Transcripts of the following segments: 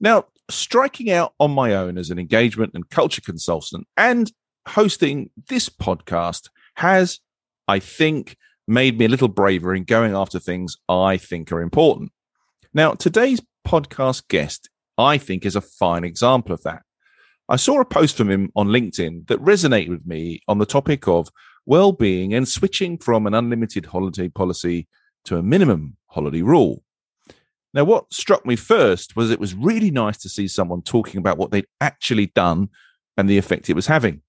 Now, striking out on my own as an engagement and culture consultant and hosting this podcast has, I think, made me a little braver in going after things I think are important. Now, today's podcast guest, I think, is a fine example of that. I saw a post from him on LinkedIn that resonated with me on the topic of well being and switching from an unlimited holiday policy to a minimum holiday rule. Now, what struck me first was it was really nice to see someone talking about what they'd actually done and the effect it was having.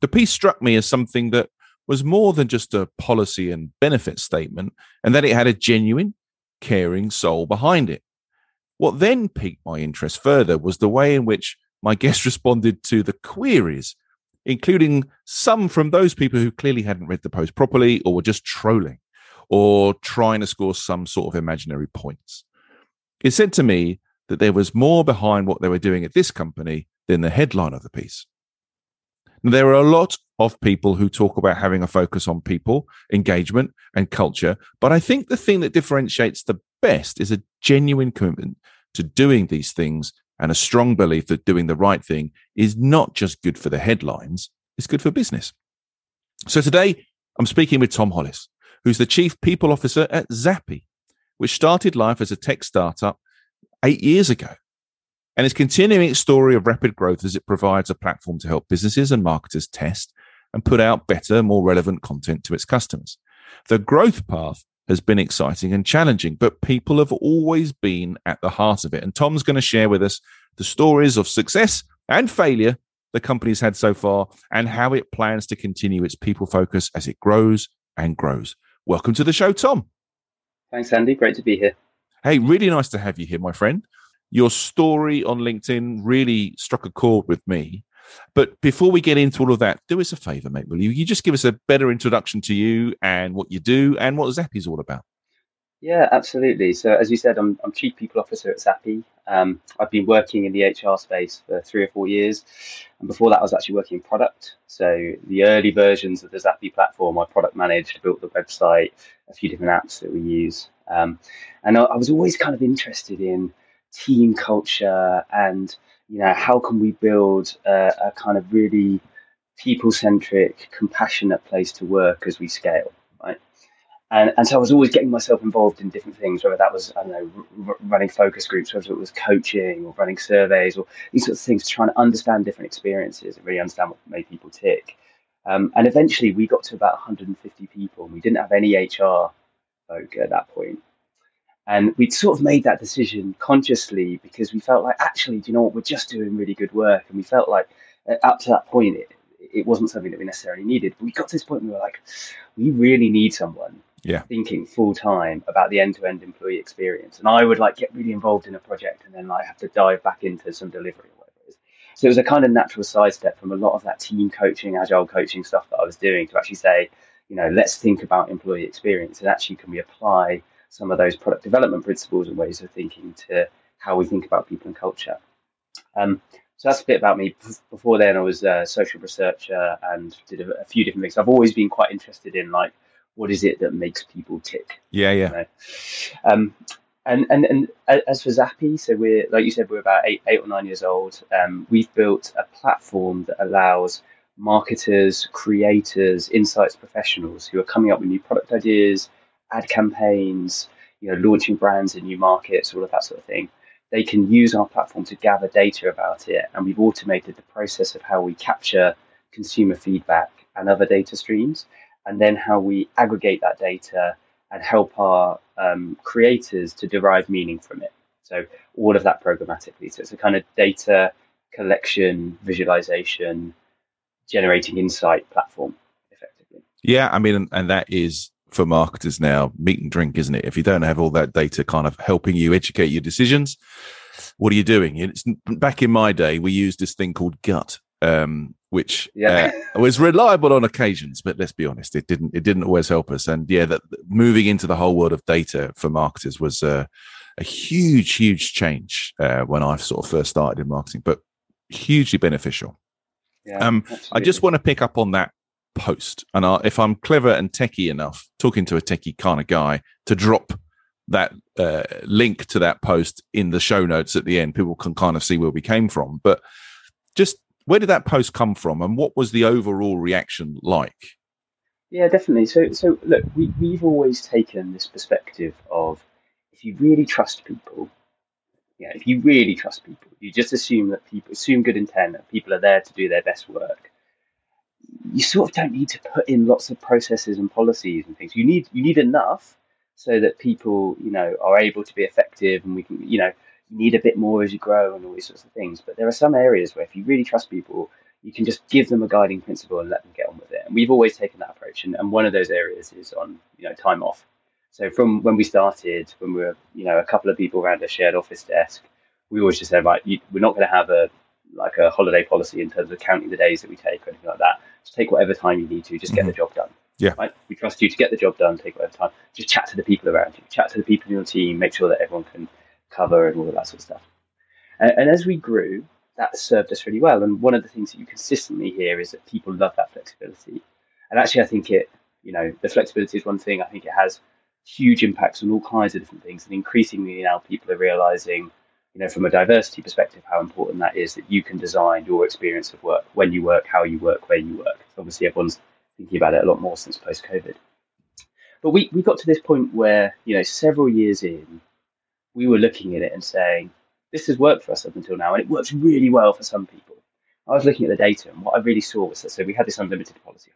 The piece struck me as something that was more than just a policy and benefit statement, and that it had a genuine, caring soul behind it. What then piqued my interest further was the way in which my guest responded to the queries, including some from those people who clearly hadn't read the post properly or were just trolling or trying to score some sort of imaginary points. It said to me that there was more behind what they were doing at this company than the headline of the piece. Now, there are a lot of people who talk about having a focus on people, engagement, and culture, but I think the thing that differentiates the best is a genuine commitment to doing these things and a strong belief that doing the right thing is not just good for the headlines, it's good for business. So today, I'm speaking with Tom Holliss, who's the Chief People Officer at Zappi, which started life as a tech startup eight years ago and is continuing its story of rapid growth as it provides a platform to help businesses and marketers test and put out better, more relevant content to its customers. The growth path has been exciting and challenging, but people have always been at the heart of it. And Tom's going to share with us the stories of success and failure the company's had so far and how it plans to continue its people focus as it grows and grows. Welcome to the show, Tom. Thanks, Andy. Great to be here. Hey, really nice to have you here, my friend. Your story on LinkedIn really struck a chord with me. But before we get into all of that, do us a favor, mate, will you? You just give us a better introduction to you and what you do and what Zappi is all about. Yeah, absolutely. So, as you said, I'm, I'm Chief People Officer at Zappi. Um, I've been working in the HR space for three or four years. And before that, I was actually working in product. So, the early versions of the Zappi platform, I product managed, built the website, a few different apps that we use. Um, and I, I was always kind of interested in team culture and, you know, how can we build a, a kind of really people centric, compassionate place to work as we scale? And, and so I was always getting myself involved in different things, whether that was, I don't know, r- running focus groups, whether it was coaching or running surveys or these sorts of things, trying to understand different experiences and really understand what made people tick. Um, and eventually we got to about 150 people and we didn't have any HR folk at that point. And we'd sort of made that decision consciously because we felt like, actually, do you know what, we're just doing really good work. And we felt like uh, up to that point, it, it wasn't something that we necessarily needed. But we got to this point and we were like, we really need someone yeah. thinking full time about the end to end employee experience. And I would like get really involved in a project and then like have to dive back into some delivery or whatever it is. So it was a kind of natural sidestep from a lot of that team coaching, agile coaching stuff that I was doing to actually say, you know, let's think about employee experience and actually can we apply some of those product development principles and ways of thinking to how we think about people and culture. Um, so that's a bit about me. Before then, I was a social researcher and did a, a, few different things. I've always been quite interested in like what is it that makes people tick. Yeah, yeah. You know? um, and, and and as for Zappi, so we're like you said, we're about eight eight or nine years old. Um, we've built a platform that allows marketers, creators, insights professionals who are coming up with new product ideas, ad campaigns, you know, launching brands in new markets, all of that sort of thing, they can use our platform to gather data about it. And we've automated the process of how we capture consumer feedback and other data streams, and then how we aggregate that data and help our um, creators to derive meaning from it. So all of that programmatically. So it's a kind of data collection, visualization, generating insight platform, effectively. Yeah, I mean, and that is for marketers now meat and drink, isn't it? If you don't have all that data kind of helping you educate your decisions, what are you doing? It's, back in my day, we used this thing called gut, um, which yeah. uh, was reliable on occasions, but let's be honest, it didn't it didn't always help us. And yeah, that moving into the whole world of data for marketers was uh, a huge, huge change uh, when I sort of first started in marketing, but hugely beneficial. Yeah, um, I just want to pick up on that post, and I, if I'm clever and techie enough, talking to a techie kind of guy, to drop that uh, link to that post in the show notes at the end, people can kind of see where we came from. But just where did that post come from, and what was the overall reaction like? Yeah, definitely. So, so look, we, we've always taken this perspective of if you really trust people, yeah, if you really trust people, you just assume that people assume good intent that people are there to do their best work. You sort of don't need to put in lots of processes and policies and things. You need you need enough so that people, you know, are able to be effective and we can, you know, you need a bit more as you grow and all these sorts of things. But there are some areas where if you really trust people, you can just give them a guiding principle and let them get on with it. And we've always taken that approach. And, and one of those areas is on, you know, time off. So from when we started, when we were, you know, a couple of people around a shared office desk, we always just said, right, you, we're not going to have a like a holiday policy in terms of counting the days that we take or anything like that. Just take whatever time you need to, just get mm-hmm. the job done. Yeah. Right? We trust you to get the job done, take whatever time. Just chat to the people around you, chat to the people in your team, make sure that everyone can cover and all of that sort of stuff. And, and as we grew, that served us really well. And one of the things that you consistently hear is that people love that flexibility. And actually, I think it, you know, the flexibility is one thing. I think it has huge impacts on all kinds of different things. And increasingly now people are realizing, you know, from a diversity perspective, how important that is that you can design your experience of work, when you work, how you work, where you work. So obviously, everyone's thinking about it a lot more since post COVID. But we, we got to this point where, you know, several years in, we were looking at it and saying, this has worked for us up until now, and it works really well for some people. I was looking at the data, and what I really saw was that so we had this unlimited policy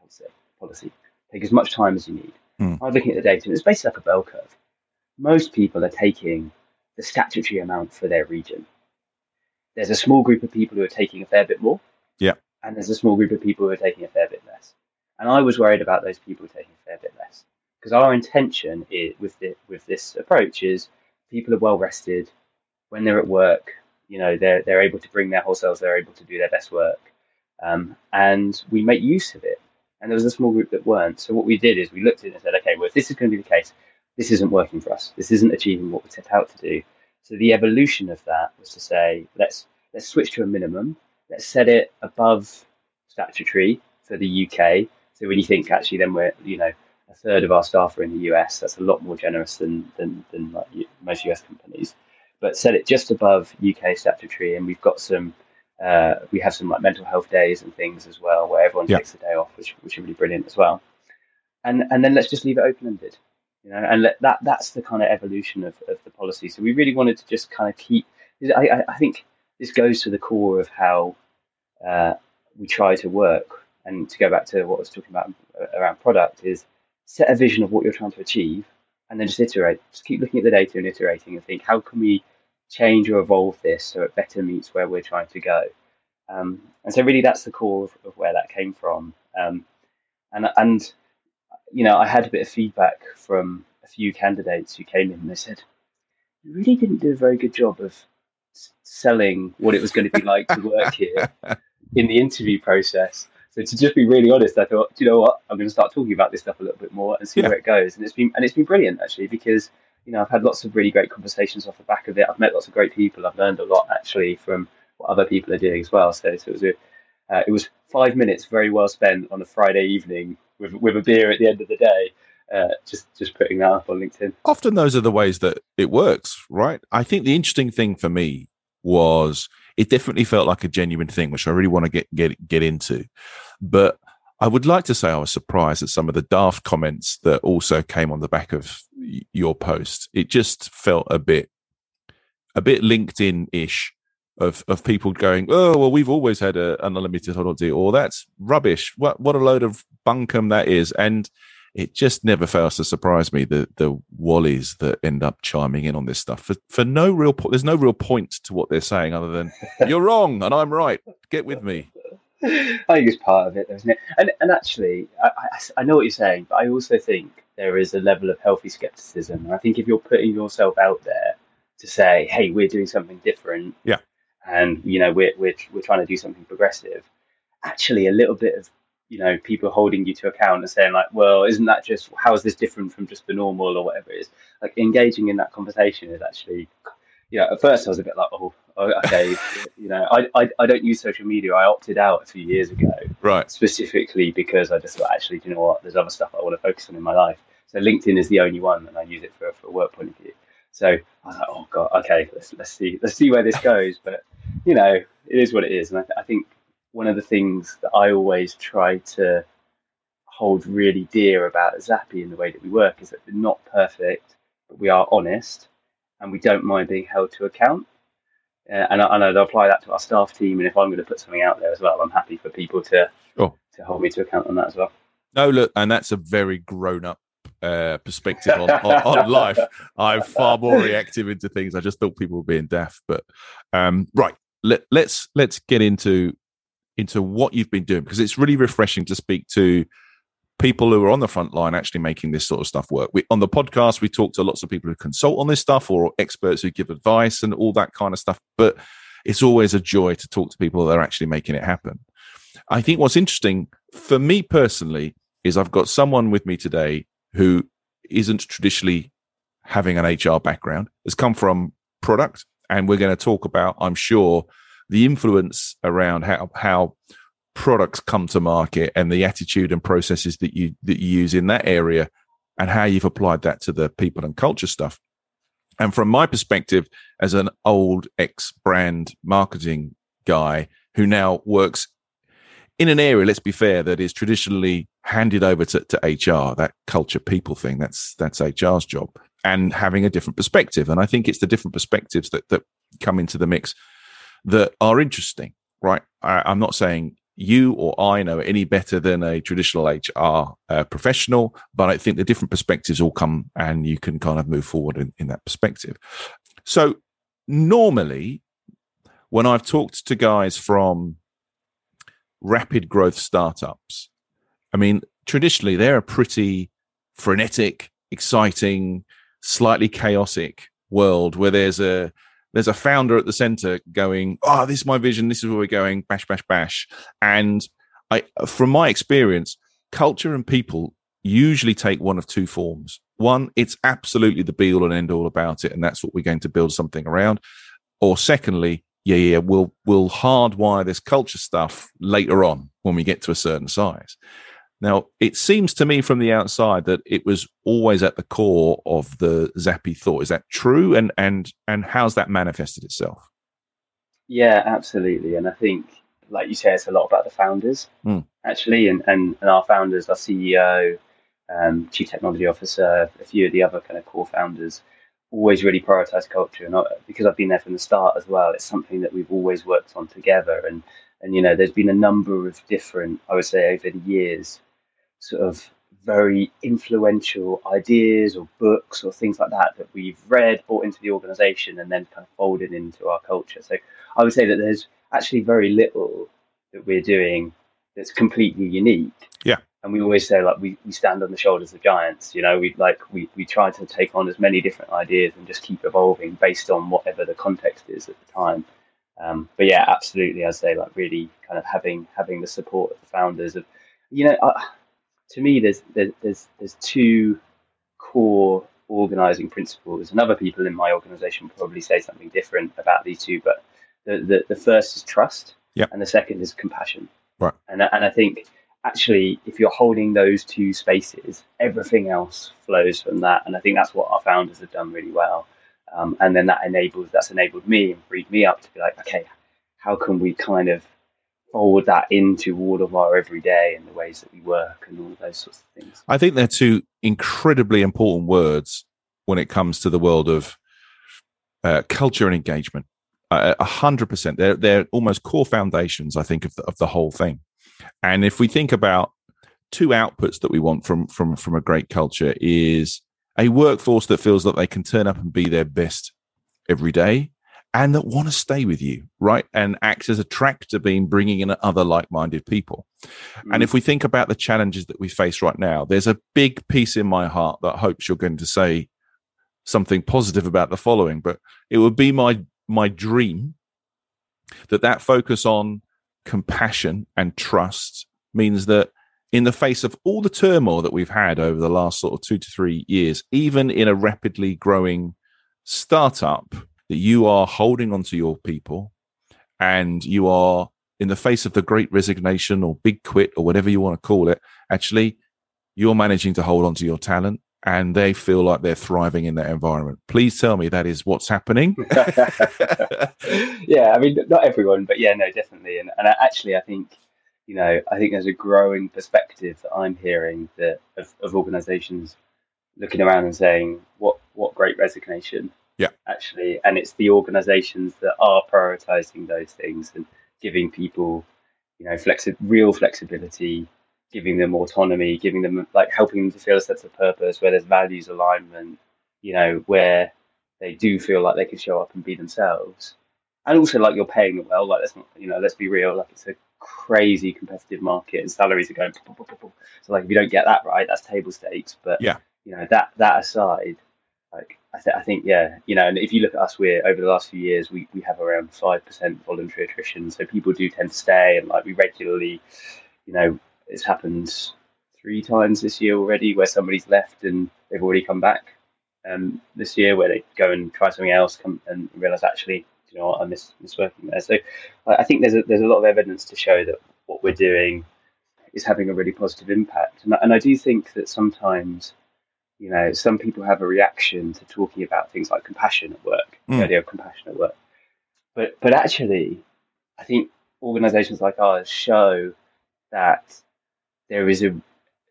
policy, take as much time as you need. Mm. I was looking at the data, and it's basically like a bell curve. Most people are taking the statutory amount for their region. There's a small group of people who are taking a fair bit more. Yeah. And there's a small group of people who are taking a fair bit less. And I was worried about those people taking a fair bit less. Because our intention is, with, the, with this approach is people are well rested. When they're at work, you know, they're, they're able to bring their whole selves, they're able to do their best work. Um, and we make use of it and there was a small group that weren't. So what we did is we looked at it and said, okay, well, if this is going to be the case, this isn't working for us. This isn't achieving what we set out to do. So the evolution of that was to say, let's let's switch to a minimum. Let's set it above statutory for the UK. So when you think actually, then we're you know a third of our staff are in the US. That's a lot more generous than than, than like most US companies. But set it just above UK statutory, and we've got some uh, we have some like mental health days and things as well, where everyone yeah. takes a day off, which which are really brilliant as well. And and then let's just leave it open ended, you know. And let, that that's the kind of evolution of, of the policy. So we really wanted to just kind of keep. I, I think this goes to the core of how uh, we try to work. And to go back to what I was talking about around product is set a vision of what you're trying to achieve, and then just iterate. Just keep looking at the data and iterating, and think how can we change or evolve this so it better meets where we're trying to go. Um, and so really that's the core of, of where that came from. Um, and, and, you know, I had a bit of feedback from a few candidates who came in and they said, you really didn't do a very good job of selling what it was going to be like to work here in the interview process. So to just be really honest, I thought, do you know what, I'm going to start talking about this stuff a little bit more and see yeah. where it goes. And it's been and it's been brilliant actually because you know, I've had lots of really great conversations off the back of it. I've met lots of great people. I've learned a lot actually from what other people are doing as well. So, so it was a, uh, it was five minutes very well spent on a Friday evening with with a beer at the end of the day. Uh, just just putting that up on LinkedIn. Often those are the ways that it works, right? I think the interesting thing for me was it definitely felt like a genuine thing, which I really want to get get get into. But I would like to say I was surprised at some of the daft comments that also came on the back of your post. It just felt a bit a bit LinkedIn ish of of people going, oh well, we've always had a, an unlimited holiday, or that's rubbish. What what a load of bunkum that is, and it just never fails to surprise me the the wallies that end up chiming in on this stuff for for no real point. There's no real point to what they're saying other than you're wrong and I'm right. Get with me. I think it's part of it, isn't it? And and actually, I, I, I know what you're saying, but I also think there is a level of healthy skepticism. I think if you're putting yourself out there to say, "Hey, we're doing something different," yeah, and you know we're we're we're trying to do something progressive, actually, a little bit of you know people holding you to account and saying like, "Well, isn't that just how is this different from just the normal or whatever it is?" Like engaging in that conversation is actually yeah, at first I was a bit like, oh, oh okay, you know, I, I, I don't use social media. I opted out a few years ago, right? Specifically because I just thought, actually, do you know what? There's other stuff I want to focus on in my life. So LinkedIn is the only one, and I use it for, for a work point of view. So I was like, oh god, okay, let's let's see let's see where this goes. But you know, it is what it is, and I, th- I think one of the things that I always try to hold really dear about Zappi and the way that we work is that we're not perfect, but we are honest and we don't mind being held to account. Uh, and, I, and I'd apply that to our staff team. And if I'm going to put something out there as well, I'm happy for people to oh. to hold me to account on that as well. No, look, and that's a very grown up uh, perspective on, on, on, life. I'm far more reactive into things. I just thought people were being deaf, but um, right. Let, let's let's get into into what you've been doing because it's really refreshing to speak to people who are on the front line actually making this sort of stuff work. We, on the podcast, we talk to lots of people who consult on this stuff or experts who give advice and all that kind of stuff. But it's always a joy to talk to people that are actually making it happen. I think what's interesting for me personally is I've got someone with me today who isn't traditionally having an HR background, has come from product. And we're going to talk about, I'm sure, the influence around how, how products come to market and the attitude and processes that you that you use in that area and how you've applied that to the people and culture stuff. And from my perspective as an old ex brand marketing guy who now works in an area let's be fair that is traditionally handed over to, to hr that culture people thing that's that's hr's job and having a different perspective. And i think it's the different perspectives that that come into the mix that are interesting right I, i'm not saying you or I know any better than a traditional HR uh, professional, but I think the different perspectives all come and you can kind of move forward in, in that perspective. So, normally, when I've talked to guys from rapid growth startups, I mean, traditionally they're a pretty frenetic, exciting, slightly chaotic world where there's a there's a founder at the center going, "Oh, this is my vision. This is where we're going." Bash, bash, bash. And I, from my experience, culture and people usually take one of two forms. One, it's absolutely the be all and end all about it, and that's what we're going to build something around. Or secondly, yeah, yeah, we'll we'll hardwire this culture stuff later on when we get to a certain size. Now, it seems to me from the outside that it was always at the core of the Zappi thought. Is that true? And and and how's that manifested itself? Yeah, absolutely. And I think, like you say, it's a lot about the founders mm. actually, and, and and our founders, our CEO, um, chief technology officer, a few of the other kind of core founders, always really prioritize culture. And I, because I've been there from the start as well, it's something that we've always worked on together. And and you know, there's been a number of different, I would say, over the years sort of very influential ideas or books or things like that that we've read, brought into the organization, and then kind of folded into our culture. So I would say that there's actually very little that we're doing that's completely unique. Yeah. And we always say like we, we stand on the shoulders of giants, you know, we like we, we try to take on as many different ideas and just keep evolving based on whatever the context is at the time. Um, but yeah, absolutely, I'd say like really kind of having having the support of the founders of, you know, I, to me, there's there's there's two core organizing principles, and other people in my organization probably say something different about these two. But the the, the first is trust, yep. and the second is compassion. Right. And and I think actually, if you're holding those two spaces, everything else flows from that. And I think that's what our founders have done really well. Um, and then that enables that's enabled me and freed me up to be like, okay, how can we kind of forward that into all of our everyday and the ways that we work and all those sorts of things. I think they're two incredibly important words when it comes to the world of uh, culture and engagement. A hundred percent. They're they're almost core foundations, I think, of the, of the whole thing. And if we think about two outputs that we want from from from a great culture is a workforce that feels that they can turn up and be their best every day and that want to stay with you right and acts as a tractor beam bringing in other like-minded people mm. and if we think about the challenges that we face right now there's a big piece in my heart that hopes you're going to say something positive about the following but it would be my my dream that that focus on compassion and trust means that in the face of all the turmoil that we've had over the last sort of two to three years, even in a rapidly growing startup, that you are holding onto your people and you are in the face of the great resignation or big quit or whatever you want to call it, actually, you're managing to hold on to your talent and they feel like they're thriving in that environment. Please tell me that is what's happening. yeah, I mean, not everyone, but yeah, no, definitely. And, and actually, I think you know, I think there's a growing perspective that I'm hearing that of, of organisations looking around and saying, "What what great resignation!" Yeah, actually, and it's the organisations that are prioritising those things and giving people, you know, flexi- real flexibility, giving them autonomy, giving them like helping them to feel a sense of purpose, where there's values alignment, you know, where they do feel like they can show up and be themselves and also like you're paying them well. Like let's not, you know, let's be real. Like it's a crazy competitive market, and salaries are going. So like if you don't get that right, that's table stakes. But yeah, you know that that aside, like I, th- I think yeah, you know, and if you look at us, we're over the last few years, we we have around five percent voluntary attrition. So people do tend to stay, and like we regularly, you know, it's happened three times this year already where somebody's left and they've already come back. Um, this year where they go and try something else, come and realize actually you know I miss, miss working there. So I think there's a, there's a lot of evidence to show that what we're doing is having a really positive impact. And, and I do think that sometimes, you know, some people have a reaction to talking about things like compassion at work, mm. the idea of compassion at work. But but actually, I think organisations like ours show that there is a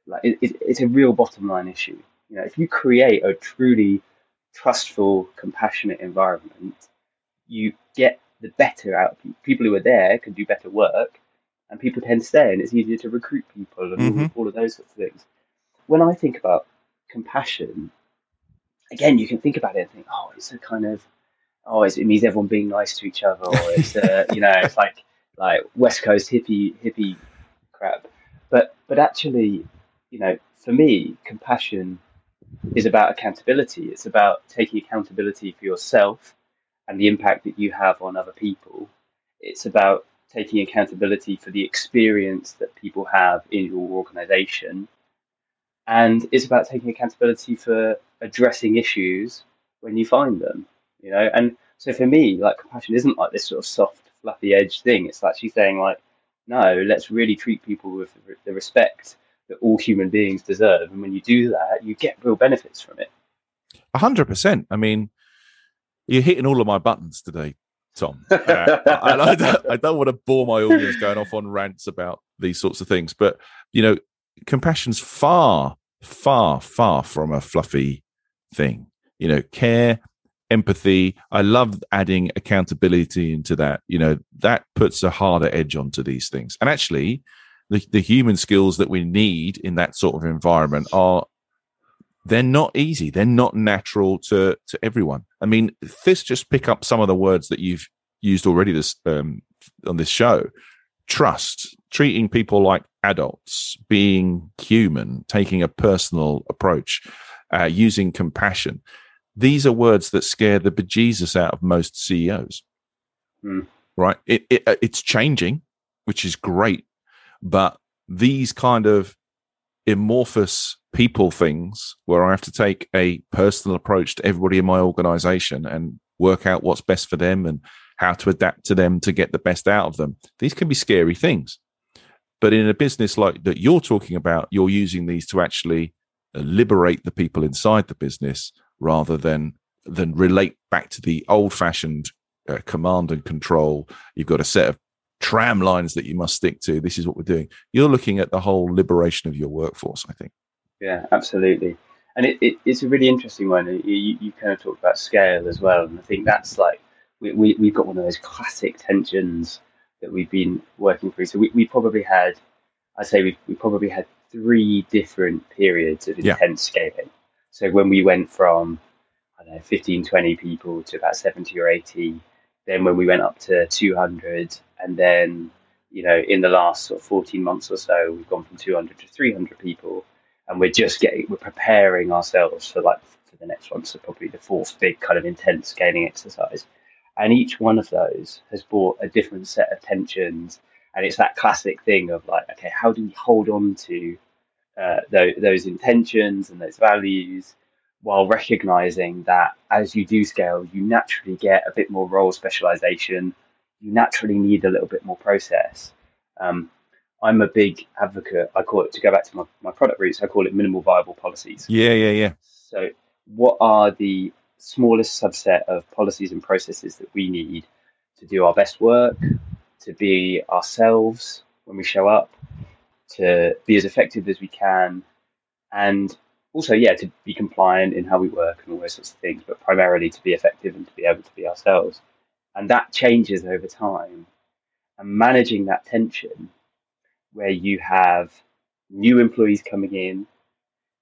like it, it, it's a real bottom line issue. You know, if you create a truly trustful, compassionate environment, you get the better out of people. People who are there can do better work, and people tend to stay, and it's easier to recruit people and mm-hmm. all, all of those sorts of things. When I think about compassion, again, you can think about it and think, oh, it's a kind of, oh, it means everyone being nice to each other, or it's, uh, you know, it's like like West Coast hippie hippie crap. But but actually, you know, for me, compassion is about accountability. It's about taking accountability for yourself and the impact that you have on other people. It's about taking accountability for the experience that people have in your organization. And it's about taking accountability for addressing issues when you find them, you know. And so for me, like compassion isn't like this sort of soft, fluffy edge thing. It's actually saying like, no, let's really treat people with the respect that all human beings deserve. And when you do that, you get real benefits from it. A hundred percent. I mean, you're hitting all of my buttons today, Tom. Uh, I, I, don't, I don't want to bore my audience going off on rants about these sorts of things, but you know, compassion's far, far, far from a fluffy thing. You know, care, empathy. I love adding accountability into that. You know, that puts a harder edge onto these things. And actually, the, the human skills that we need in that sort of environment are they're not easy. They're not natural to to everyone. I mean, this just pick up some of the words that you've used already this um, on this show. Trust, treating people like adults, being human, taking a personal approach, uh, using compassion. These are words that scare the bejesus out of most CEOs. Mm. Right? It, it, uh, it's changing, which is great, but these kind of amorphous people things where I have to take a personal approach to everybody in my organization and work out what's best for them and how to adapt to them to get the best out of them. These can be scary things. But in a business like that you're talking about, you're using these to actually liberate the people inside the business rather than than relate back to the old fashioned uh, command and control. You've got a set of tram lines that you must stick to. This is what we're doing. You're looking at the whole liberation of your workforce, I think. Yeah, absolutely. and it, it, it's a really interesting one. You, you kind of talked about scale as well, and I think that's like we, we we've got one of those classic tensions that we've been working through. So we, we probably had, I'd say we we probably had three different periods of intense yeah. scaling. So when we went from I don't know 15, 20 people to about 70 or 80, then when we went up to 200, and then you know in the last sort of 14 months or so, we've gone from 200 to 300 people, and we're just getting we're preparing ourselves for like for the next one. So probably the fourth big kind of intense scaling exercise. And each one of those has brought a different set of tensions. And it's that classic thing of like, okay, how do we hold on to uh, those, those intentions and those values while recognizing that as you do scale, you naturally get a bit more role specialization. You naturally need a little bit more process. Um, I'm a big advocate. I call it to go back to my, my product roots. I call it minimal viable policies. Yeah, yeah, yeah. So, what are the smallest subset of policies and processes that we need to do our best work, to be ourselves when we show up, to be as effective as we can, and also, yeah, to be compliant in how we work and all those sorts of things, but primarily to be effective and to be able to be ourselves. And that changes over time. And managing that tension where you have new employees coming in,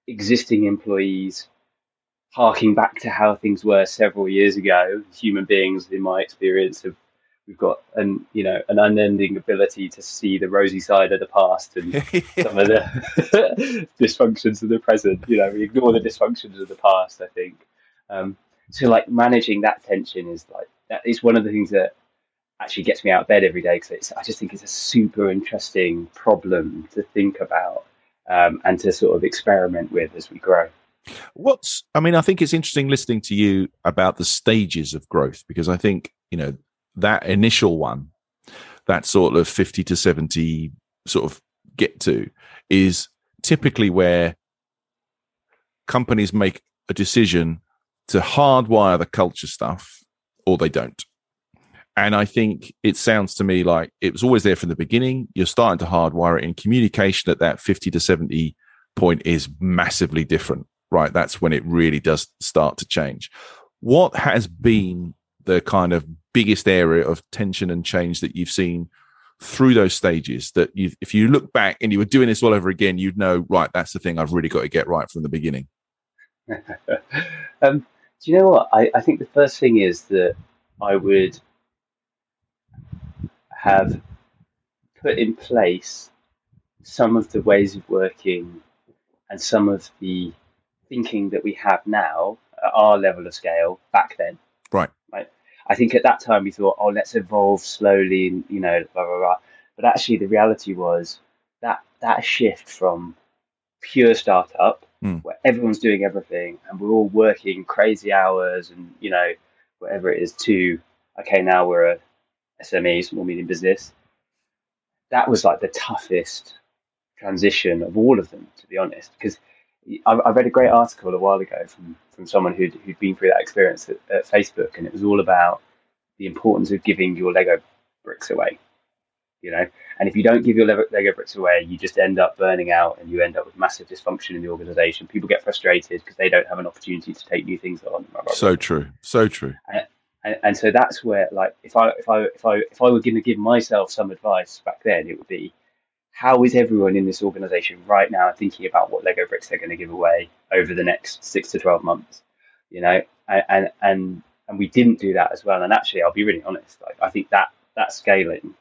existing employees harking back to how things were several years ago. Human beings, in my experience, have we've got an you know an unending ability to see the rosy side of the past and some of the dysfunctions of the present. You know, we ignore the dysfunctions of the past. I think um, so. Like managing that tension is like that is one of the things that actually gets me out of bed every day because I just think it's a super interesting problem to think about um, and to sort of experiment with as we grow. What's, I mean, I think it's interesting listening to you about the stages of growth because I think, you know, that initial one, that sort of 50 to 70 sort of get to is typically where companies make a decision to hardwire the culture stuff or they don't. And I think it sounds to me like it was always there from the beginning. You're starting to hardwire it in communication at that 50 to 70 point is massively different right, that's when it really does start to change. What has been the kind of biggest area of tension and change that you've seen through those stages that you if you look back and you were doing this all over again, you'd know, right, that's the thing I've really got to get right from the beginning? um, do you know what? I, I think the first thing is that I would have put in place some of the ways of working and some of the thinking that we have now at our level of scale back then. Right. Right. I think at that time we thought, oh, let's evolve slowly, and you know, blah blah blah. But actually, the reality was that that shift from pure startup, mm. where everyone's doing everything and we're all working crazy hours and you know whatever it is, to okay, now we're a SME, small medium business. That was like the toughest transition of all of them, to be honest, because I, I, read a great article a while ago from, from someone who'd, who'd been through that experience at, at Facebook, and it was all about the importance of giving your Lego bricks away. You know, and if you don't give your Lego bricks away, you just end up burning out, and you end up with massive dysfunction in the organization. People get frustrated because they don't have an opportunity to take new things on. So true, so true. And, and, and so that's where, like, if I if I if I if I were going to give myself some advice back then, it would be how is everyone in this organization right now thinking about what Lego bricks they're going to give away over the next six to 12 months? You know, and, and, and we didn't do that as well. And actually, I'll be really honest, like, I think that, that scaling,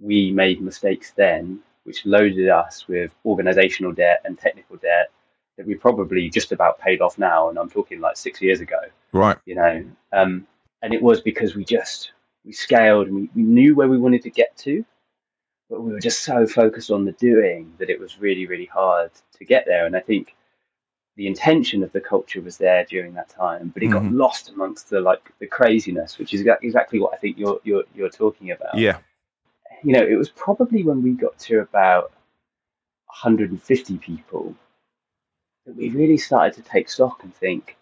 we made mistakes then, which loaded us with organizational debt and technical debt that we probably just about paid off now. And I'm talking like six years ago. Right. You know, um, and it was because we just, we scaled and we, we knew where we wanted to get to but we were just so focused on the doing that it was really, really hard to get there. And I think the intention of the culture was there during that time, but it mm-hmm. got lost amongst the like the craziness, which is exactly what I think you're you're you're talking about. Yeah, you know, it was probably when we got to about 150 people that we really started to take stock and think,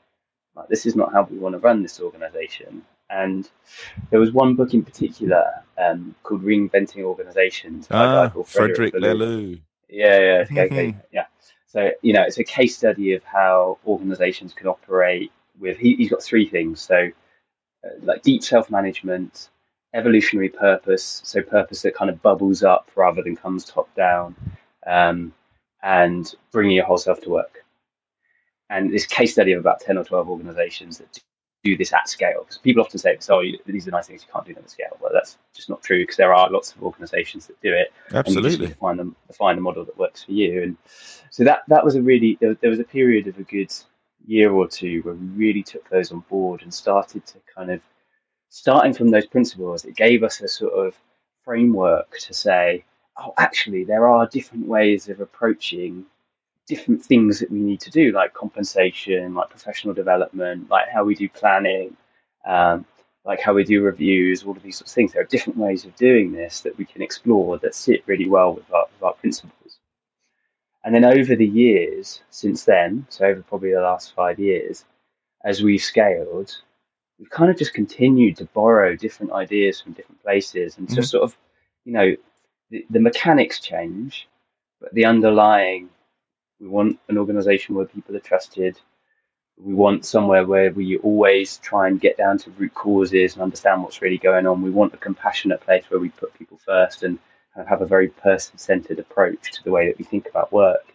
like, this is not how we want to run this organization. And there was one book in particular um, called Reinventing Organizations by ah, Frederic, Frederic Laloux. Yeah, yeah, okay, okay, yeah. So, you know, it's a case study of how organizations can operate with, he, has got three things. So, uh, like deep self management, evolutionary purpose, so purpose that kind of bubbles up rather than comes top down, um, and bringing your whole self to work. And this case study of about 10 or 12 organizations that do this at scale. Because people often say, "Oh, these are nice things you can't do them at scale." Well, that's just not true because there are lots of organisations that do it. Absolutely, and you find them find a model that works for you. And so that that was a really there, there was a period of a good year or two where we really took those on board and started to kind of starting from those principles. It gave us a sort of framework to say, "Oh, actually, there are different ways of approaching different things that we need to do, like compensation, like professional development, like how we do planning, um, like how we do reviews, all of these sorts of things. There are different ways of doing this that we can explore that sit really well with our, with our principles. And then over the years since then, so over probably the last five years, as we've scaled, we've kind of just continued to borrow different ideas from different places and mm-hmm. just sort of, you know, the, the mechanics change, but the underlying we want an organization where people are trusted. We want somewhere where we always try and get down to root causes and understand what's really going on. We want a compassionate place where we put people first and have a very person centered approach to the way that we think about work.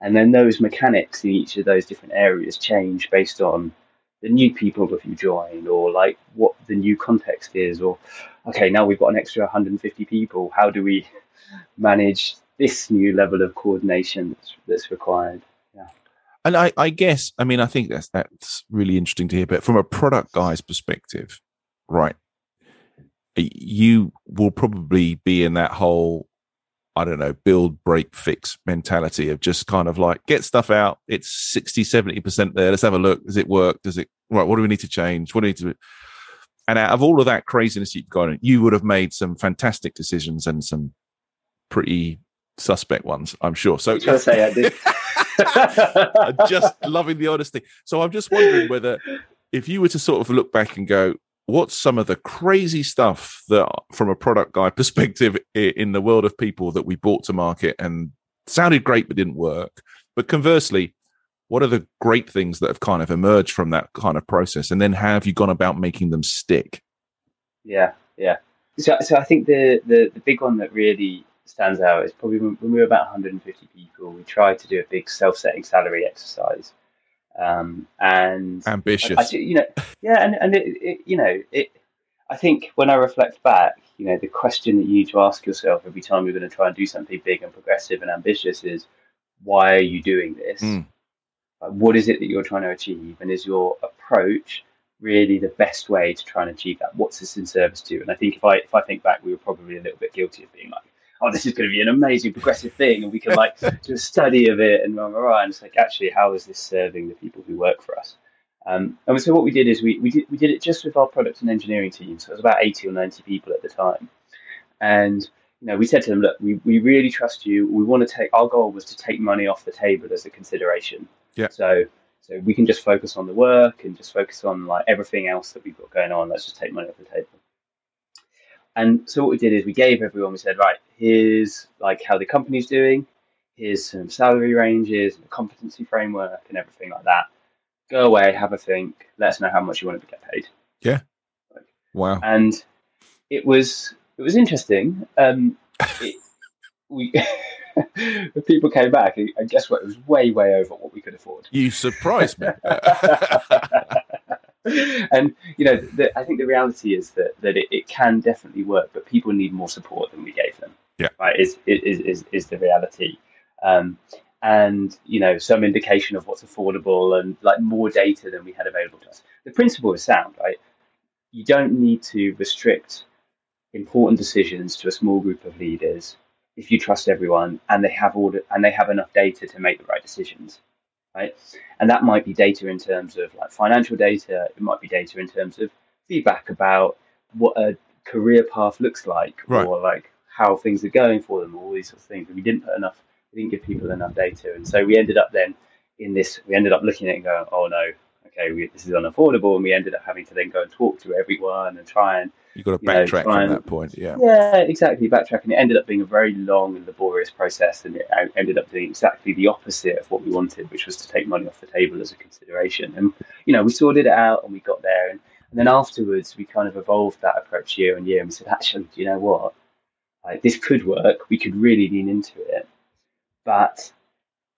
And then those mechanics in each of those different areas change based on the new people that you join or like what the new context is or okay now we've got an extra 150 people how do we manage this new level of coordination that's, that's required. Yeah. And I, I guess, I mean, I think that's that's really interesting to hear. But from a product guy's perspective, right, you will probably be in that whole, I don't know, build, break, fix mentality of just kind of like get stuff out. It's 60, 70% there. Let's have a look. Does it work? Does it, right? What do we need to change? What do we need to, and out of all of that craziness you've got, you would have made some fantastic decisions and some pretty suspect ones, I'm sure. So I say I did. just loving the honesty. So I'm just wondering whether, if you were to sort of look back and go, what's some of the crazy stuff that, from a product guy perspective, in the world of people that we brought to market and sounded great but didn't work? But conversely, what are the great things that have kind of emerged from that kind of process? And then how have you gone about making them stick? Yeah, yeah. So, so I think the, the, the big one that really stands out is probably when, we were about 150 people, we tried to do a big self-setting salary exercise. Um, and ambitious, I, I, you know, yeah, and and it, it, you know, it. I think when I reflect back, you know, the question that you need to ask yourself every time you're going to try and do something big and progressive and ambitious is, why are you doing this? Mm. Like, what is it that you're trying to achieve, and is your approach really the best way to try and achieve that? What's this in service to? And I think if I if I think back, we were probably a little bit guilty of being like, oh, this is going to be an amazing progressive thing, and we can like do a study of it and blah, blah. And it's like, actually, how is this serving the people who work for us? Um, and so what we did is we, we did we did it just with our product and engineering team. So it was about eighty or ninety people at the time, and you know we said to them, look, we, we really trust you. We want to take our goal was to take money off the table as a consideration. Yeah. So so we can just focus on the work and just focus on like everything else that we've got going on. Let's just take money off the table. And so what we did is we gave everyone, we said, right, here's like how the company's doing, here's some salary ranges, and a competency framework, and everything like that. Go away, have a think, let us know how much you want to get paid. Yeah. Like, wow. And it was it was interesting. Um, it, we people came back, and guess what? It was way way over what we could afford. You surprised me. and you know, the, I think the reality is that that it, it, can definitely work, but people need more support than we gave them. Yeah, right. Is is is, is the reality. Um, and you know some indication of what's affordable and like more data than we had available to us. The principle is sound, right? You don't need to restrict important decisions to a small group of leaders if you trust everyone and they have all the, and they have enough data to make the right decisions right? And that might be data in terms of like financial data. It might be data in terms of feedback about what a career path looks like, right. or like how things are going for them, all these sorts of things. And we didn't put enough, we didn't give people enough data, and so we ended up then in this. We ended up looking at it and going, oh no, okay, we, this is unaffordable, and we ended up having to then go and talk to everyone and try and You've got to backtrack know, from that point. Yeah. Yeah, exactly. Backtracking. It ended up being a very long and laborious process, and it ended up doing exactly the opposite of what we wanted, which was to take money off the table as a consideration. And you know, we sorted it out, and we got there, and, and then afterwards, we kind of evolved that approach year on year, and we said, actually, do you know what? Like, this could work. We could really lean into it, but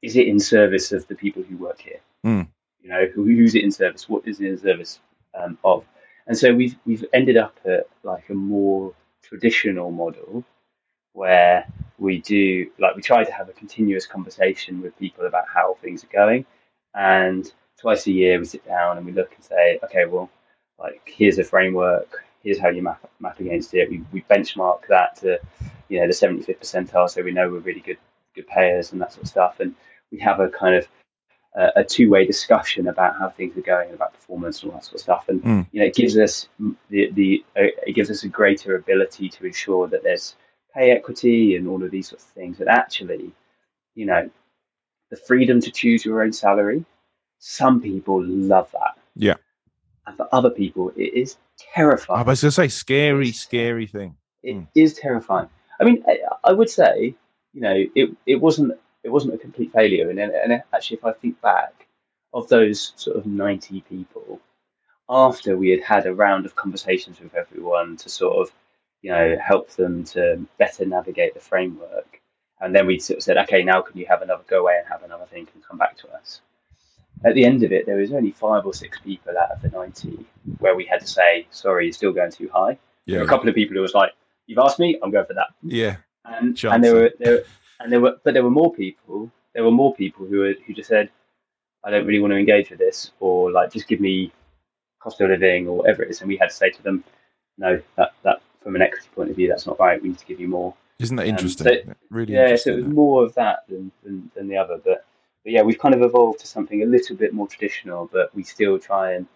is it in service of the people who work here? Mm. You know, who, who's it in service? What is it in service um, of? And so we've we've ended up at like a more traditional model where we do like we try to have a continuous conversation with people about how things are going. And twice a year we sit down and we look and say okay well like here's a framework. Here's how you map, map against it. We, we benchmark that to you know the 75th percentile so we know we're really good good payers and that sort of stuff. And we have a kind of a two-way discussion about how things are going and about performance and all that sort of stuff. And mm. you know, it gives us the the uh, it gives us a greater ability to ensure that there's pay equity and all of these sorts of things. And actually, you know, the freedom to choose your own salary. Some people love that. Yeah. And for other people, it is terrifying. I was going to say, scary, scary thing. It mm. is terrifying. I mean, I, I would say, you know, it it wasn't it wasn't a complete failure. And, and actually, if I think back of those sort of 90 people, after we had had a round of conversations with everyone to sort of, you know, help them to better navigate the framework, and then we sort of said, okay, now can you have another go away and have another think and come back to us? At the end of it, there was only five or six people out of the 90 where we had to say, sorry, you're still going too high. Yeah. a couple of people who was like, you've asked me, I'm going for that. Yeah. And, and there were there, and there were, but there were more people. There were more people who were, who just said, "I don't really want to engage with this," or like, "Just give me cost of living," or whatever it is. And we had to say to them, "No, that that from an equity point of view, that's not right. We need to give you more." Isn't that interesting? Um, so, really, yeah. So it was more of that than, than, than the other, but but yeah, we've kind of evolved to something a little bit more traditional, but we still try and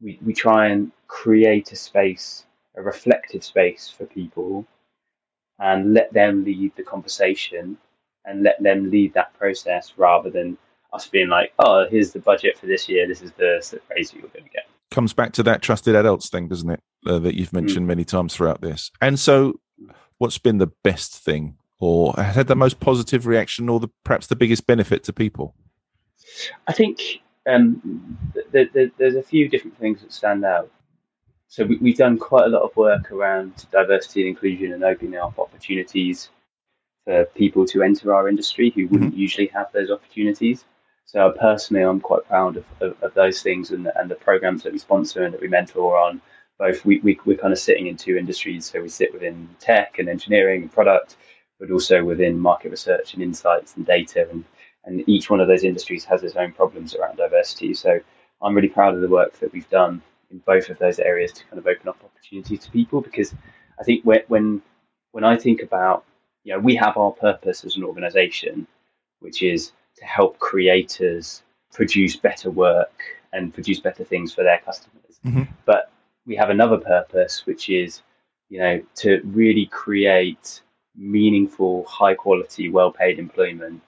we, we try and create a space, a reflective space for people and let them lead the conversation and let them lead that process rather than us being like, oh, here's the budget for this year. This is the raise you're going to get. Comes back to that trusted adults thing, doesn't it? Uh, that you've mentioned mm. many times throughout this. And so, what's been the best thing, or had the most positive reaction, or the perhaps the biggest benefit to people? I think um, th- th- there's a few different things that stand out so we, have done quite a lot of work around diversity and inclusion and opening up opportunities for people to enter our industry who wouldn't mm-hmm. usually have those opportunities. So personally, I'm quite proud of, of, of those things and, and the programs that we sponsor and that we mentor on. Both we, we, we're kind of sitting in two industries. So we sit within tech and engineering and product, but also within market research and insights and data. And, and each one of those industries has its own problems around diversity. So I'm really proud of the work that we've done in both of those areas to kind of open up opportunities to people because I think when when I think about you know we have our purpose as an organization which is to help creators produce better work and produce better things for their customers mm-hmm. but we have another purpose which is you know to really create meaningful high quality well paid employment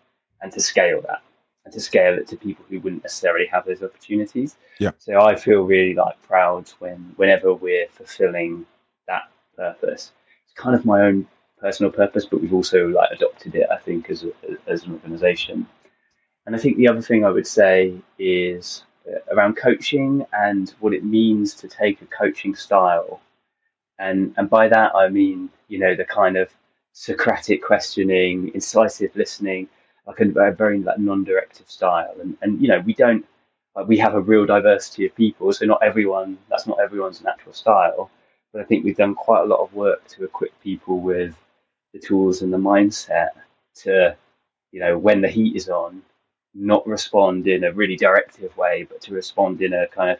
and to scale that and to scale it to people who wouldn't necessarily have those opportunities. Yeah. So I feel really like proud when whenever we're fulfilling that purpose. It's kind of my own personal purpose, but we've also like adopted it, I think, as a, as an organisation. And I think the other thing I would say is around coaching and what it means to take a coaching style. And and by that I mean, you know, the kind of Socratic questioning, incisive listening, like a, a very like non-directive style, and and you know we don't like we have a real diversity of people, so not everyone that's not everyone's natural style. But I think we've done quite a lot of work to equip people with the tools and the mindset to, you know, when the heat is on, not respond in a really directive way, but to respond in a kind of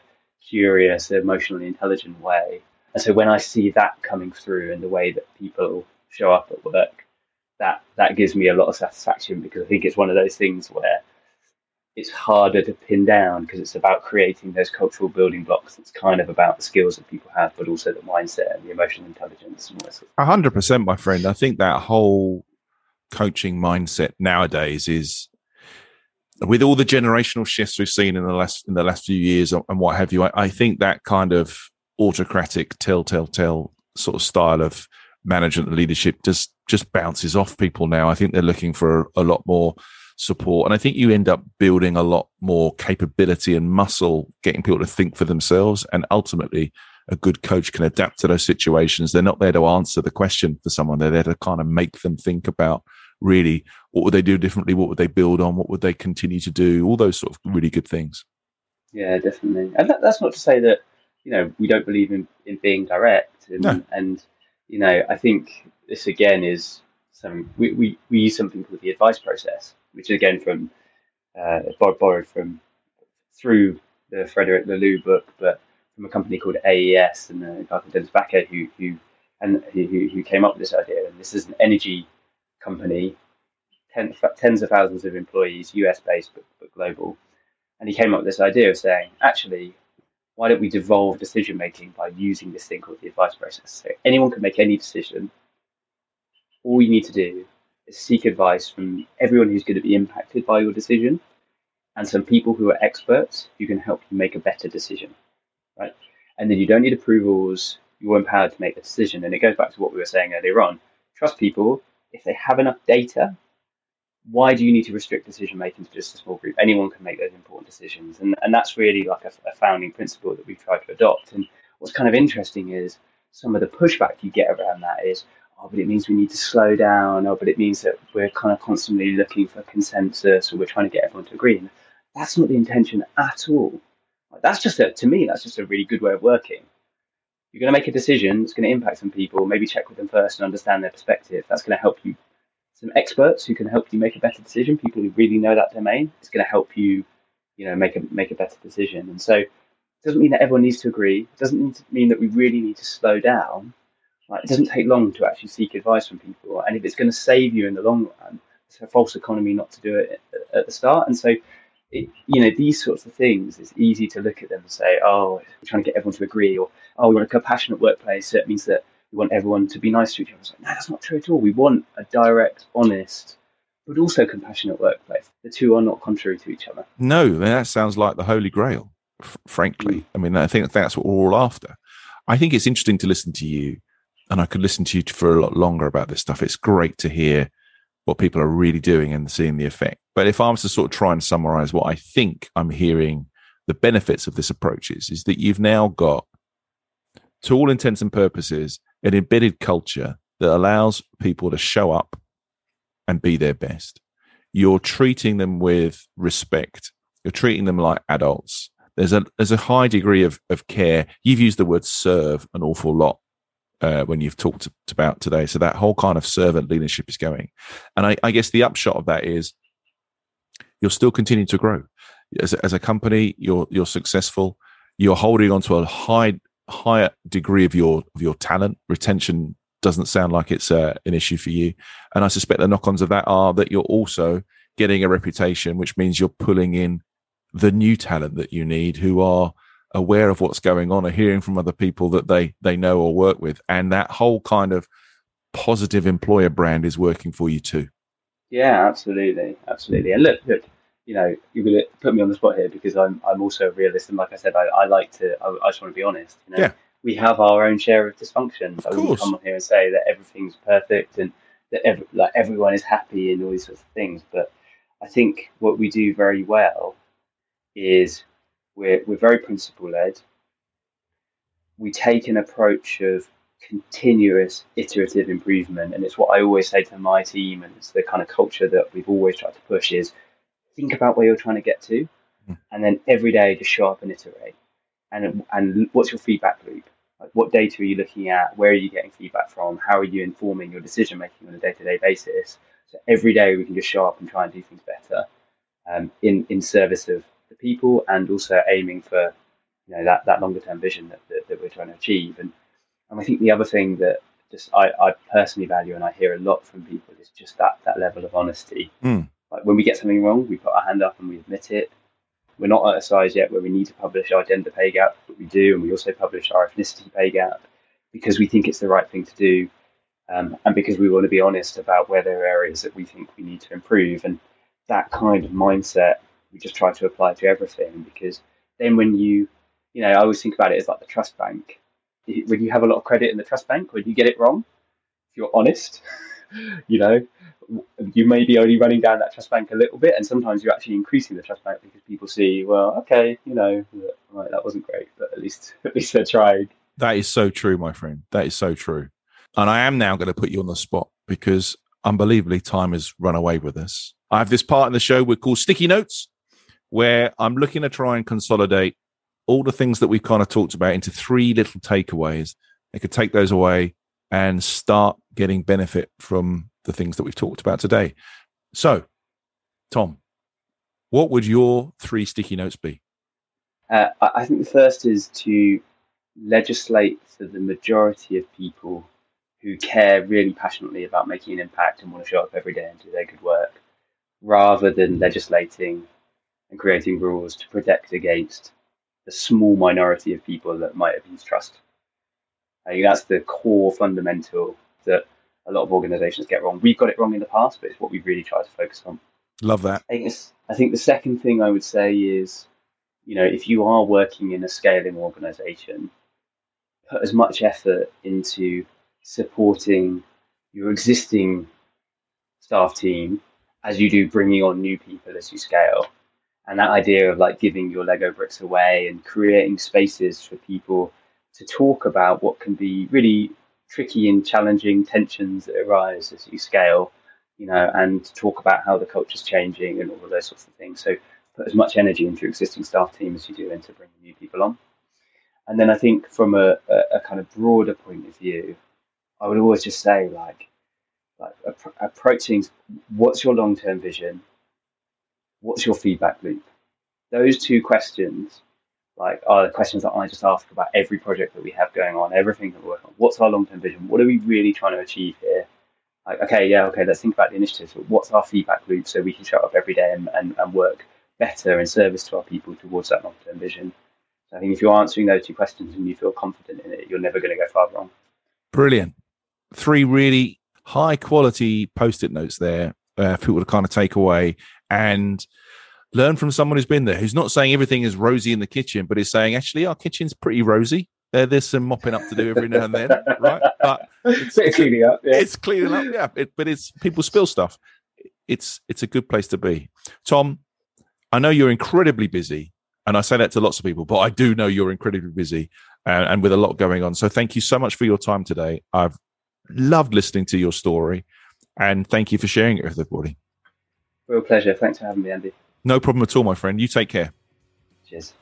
curious, emotionally intelligent way. And so when I see that coming through in the way that people show up at work, that that gives me a lot of satisfaction because I think it's one of those things where it's harder to pin down because it's about creating those cultural building blocks. It's kind of about the skills that people have, but also the mindset and the emotional intelligence. A hundred percent, my friend. I think that whole coaching mindset nowadays is with all the generational shifts we've seen in the last in the last few years and what have you. I, I think that kind of autocratic, tell, tell, tell sort of style of management and leadership just just bounces off people now. I think they're looking for a, a lot more support, and I think you end up building a lot more capability and muscle, getting people to think for themselves, and ultimately. A good coach can adapt to those situations. They're not there to answer the question for someone. They're there to kind of make them think about really what would they do differently? What would they build on? What would they continue to do? All those sort of really good things. Yeah, definitely. And that, that's not to say that you know we don't believe in, in being direct and, no. and you know i think this again is some we, we, we use something called the advice process which is again from uh, borrowed from through the Frederic Laloux book but from a company called AES and a guy called Dennis Bakke who who and who, who came up with this idea. And this is an energy company ten, tens of thousands of employees us based but, but global. And he came up with this idea of saying actually why don't we devolve decision making by using this thing called the advice process? So anyone can make any decision. All you need to do is seek advice from everyone who's going to be impacted by your decision and some people who are experts who can help you make a better decision. Right? And then you don't need approvals, you're empowered to make the decision. And it goes back to what we were saying earlier on. Trust people if they have enough data why do you need to restrict decision making to just a small group? Anyone can make those important decisions, and and that's really like a, a, founding principle that we've tried to adopt. And what's kind of interesting is some of the pushback you get around that is, oh, but it means we need to slow down, or but it means that we're kind of constantly looking for consensus, or we're trying to get everyone to agree. And that's not the intention at all. That's just a, to me, that's just a really good way of working. You're going to make a decision that's going to impact some people. Maybe check with them first and understand their perspective. That's going to help you some experts who can help you make a better decision, people who really know that domain. It's going to help you, you know, make a make a better decision. And so, it doesn't mean that everyone needs to agree. It doesn't mean that we really need to slow down. Like, it doesn't take long to actually seek advice from people, and if it's going to save you in the long run, it's a false economy not to do it at the start. And so, it, you know, these sorts of things, it's easy to look at them and say, oh, we're trying to get everyone to agree, or oh, we want a compassionate workplace. So it means that we want everyone to be nice to each other. It's like, no, that's not true at all. We want a direct, honest, but also compassionate workplace. The two are not contrary to each other. No, that sounds like the holy grail, f- frankly. Mm. I mean, I think that's what we're all after. I think it's interesting to listen to you, and I could listen to you for a lot longer about this stuff. It's great to hear what people are really doing and seeing the effect. But if I was to sort of try and summarize what I think I'm hearing the benefits of this approach is, is that you've now got, to all intents and purposes, an embedded culture that allows people to show up and be their best. You're treating them with respect. You're treating them like adults. There's a there's a high degree of, of care. You've used the word serve an awful lot uh, when you've talked about today. So that whole kind of servant leadership is going. And I, I guess the upshot of that is you're still continuing to grow. As a, as a company, you're you're successful. You're holding on to a high higher degree of your of your talent. Retention doesn't sound like it's uh, an issue for you. And i suspect the knock-ons of that are that you're also getting a reputation which means you're pulling in the new talent that you need who are aware of what's going on or hearing from other people that they they know or work with. And that whole kind of positive employer brand is working for you too. Yeah absolutely. Absolutely. And look look you know, you're going to put me on the spot here because I'm I'm also a realist, and like I said, I, I like to. I, I just want to be honest. You know? Yeah. We have our own share of dysfunction. Of I wouldn't come on here and say that everything's perfect and that every, like everyone is happy and all these sorts of things. But I think what we do very well is we're we're very principle led. We take an approach of continuous iterative improvement, and it's what I always say to my team, and it's the kind of culture that we've always tried to push is think about where you're trying to get to, mm. and then every day just show up and iterate. And and what's your feedback loop? Like what data are you looking at? Where are you getting feedback from? How are you informing your decision making on a day to day basis? So every day we can just show up and try and do things better, um, in in service of the people and also aiming for you know that, that longer term vision that, that, that we're trying to achieve. And and I think the other thing that just I, I personally value and I hear a lot from people is just that that level of honesty. Mm. When we get something wrong, we put our hand up and we admit it. We're not at a size yet where we need to publish our gender pay gap, but we do, and we also publish our ethnicity pay gap because we think it's the right thing to do, um, and because we want to be honest about where there are areas that we think we need to improve. And that kind of mindset, we just try to apply to everything because then when you, you know, I always think about it as like the trust bank. when you have a lot of credit in the trust bank, when you get it wrong, if you're honest, you know, you may be only running down that trust bank a little bit, and sometimes you're actually increasing the trust bank because people see, well, okay, you know, right, that wasn't great, but at least at least they're trying. That is so true, my friend. That is so true. And I am now going to put you on the spot because unbelievably time has run away with us. I have this part in the show we call sticky notes, where I'm looking to try and consolidate all the things that we've kind of talked about into three little takeaways. They could take those away and start getting benefit from the things that we've talked about today. So, Tom, what would your three sticky notes be? Uh, I think the first is to legislate for the majority of people who care really passionately about making an impact and want to show up every day and do their good work, rather than legislating and creating rules to protect against the small minority of people that might abuse trust. I think that's the core fundamental that a lot of organizations get wrong. We've got it wrong in the past, but it's what we really try to focus on. Love that. I think, I think the second thing I would say is, you know, if you are working in a scaling organization, put as much effort into supporting your existing staff team as you do bringing on new people as you scale. And that idea of like giving your Lego bricks away and creating spaces for people to talk about what can be really tricky and challenging tensions that arise as you scale, you know, and talk about how the culture's changing and all of those sorts of things. So put as much energy into existing staff team as you do into bringing new people on. And then I think from a, a, a kind of broader point of view, I would always just say like, like approaching what's your long term vision, what's your feedback loop. Those two questions, like, are the questions that I just ask about every project that we have going on, everything that we're working on. What's our long term vision? What are we really trying to achieve here? Like, okay, yeah, okay, let's think about the initiatives. But what's our feedback loop so we can show up every day and, and, and work better in service to our people towards that long term vision? So I think if you're answering those two questions and you feel confident in it, you're never going to go far wrong. Brilliant three really high quality post-it notes there uh, people to kind of take away and learn from someone who's been there, who's not saying everything is rosy in the kitchen, but is saying actually our kitchen's pretty rosy. There's some mopping up to do every now and then, right? But it's, it's cleaning up. Yeah. It's cleaning up, yeah. It, but it's people spill stuff. It's it's a good place to be. Tom, I know you're incredibly busy, and I say that to lots of people, but I do know you're incredibly busy uh, and with a lot going on. So thank you so much for your time today. I've loved listening to your story, and thank you for sharing it with everybody. Real pleasure. Thanks for having me, Andy. No problem at all, my friend. You take care. Cheers.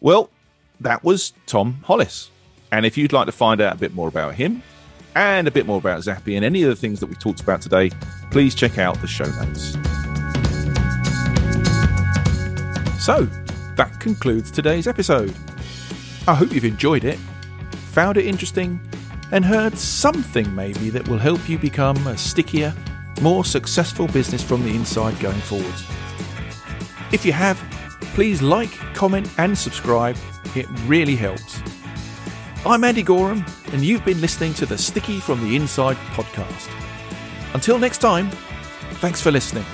Well, that was Tom Holliss. And if you'd like to find out a bit more about him and a bit more about Zappi and any of the things that we talked about today, please check out the show notes. So, that concludes today's episode. I hope you've enjoyed it, found it interesting, and heard something maybe that will help you become a stickier, more successful business from the inside going forward. If you have, please like, comment, and subscribe. It really helps. I'm Andy Goram, and you've been listening to the Sticky from the Inside podcast. Until next time, thanks for listening.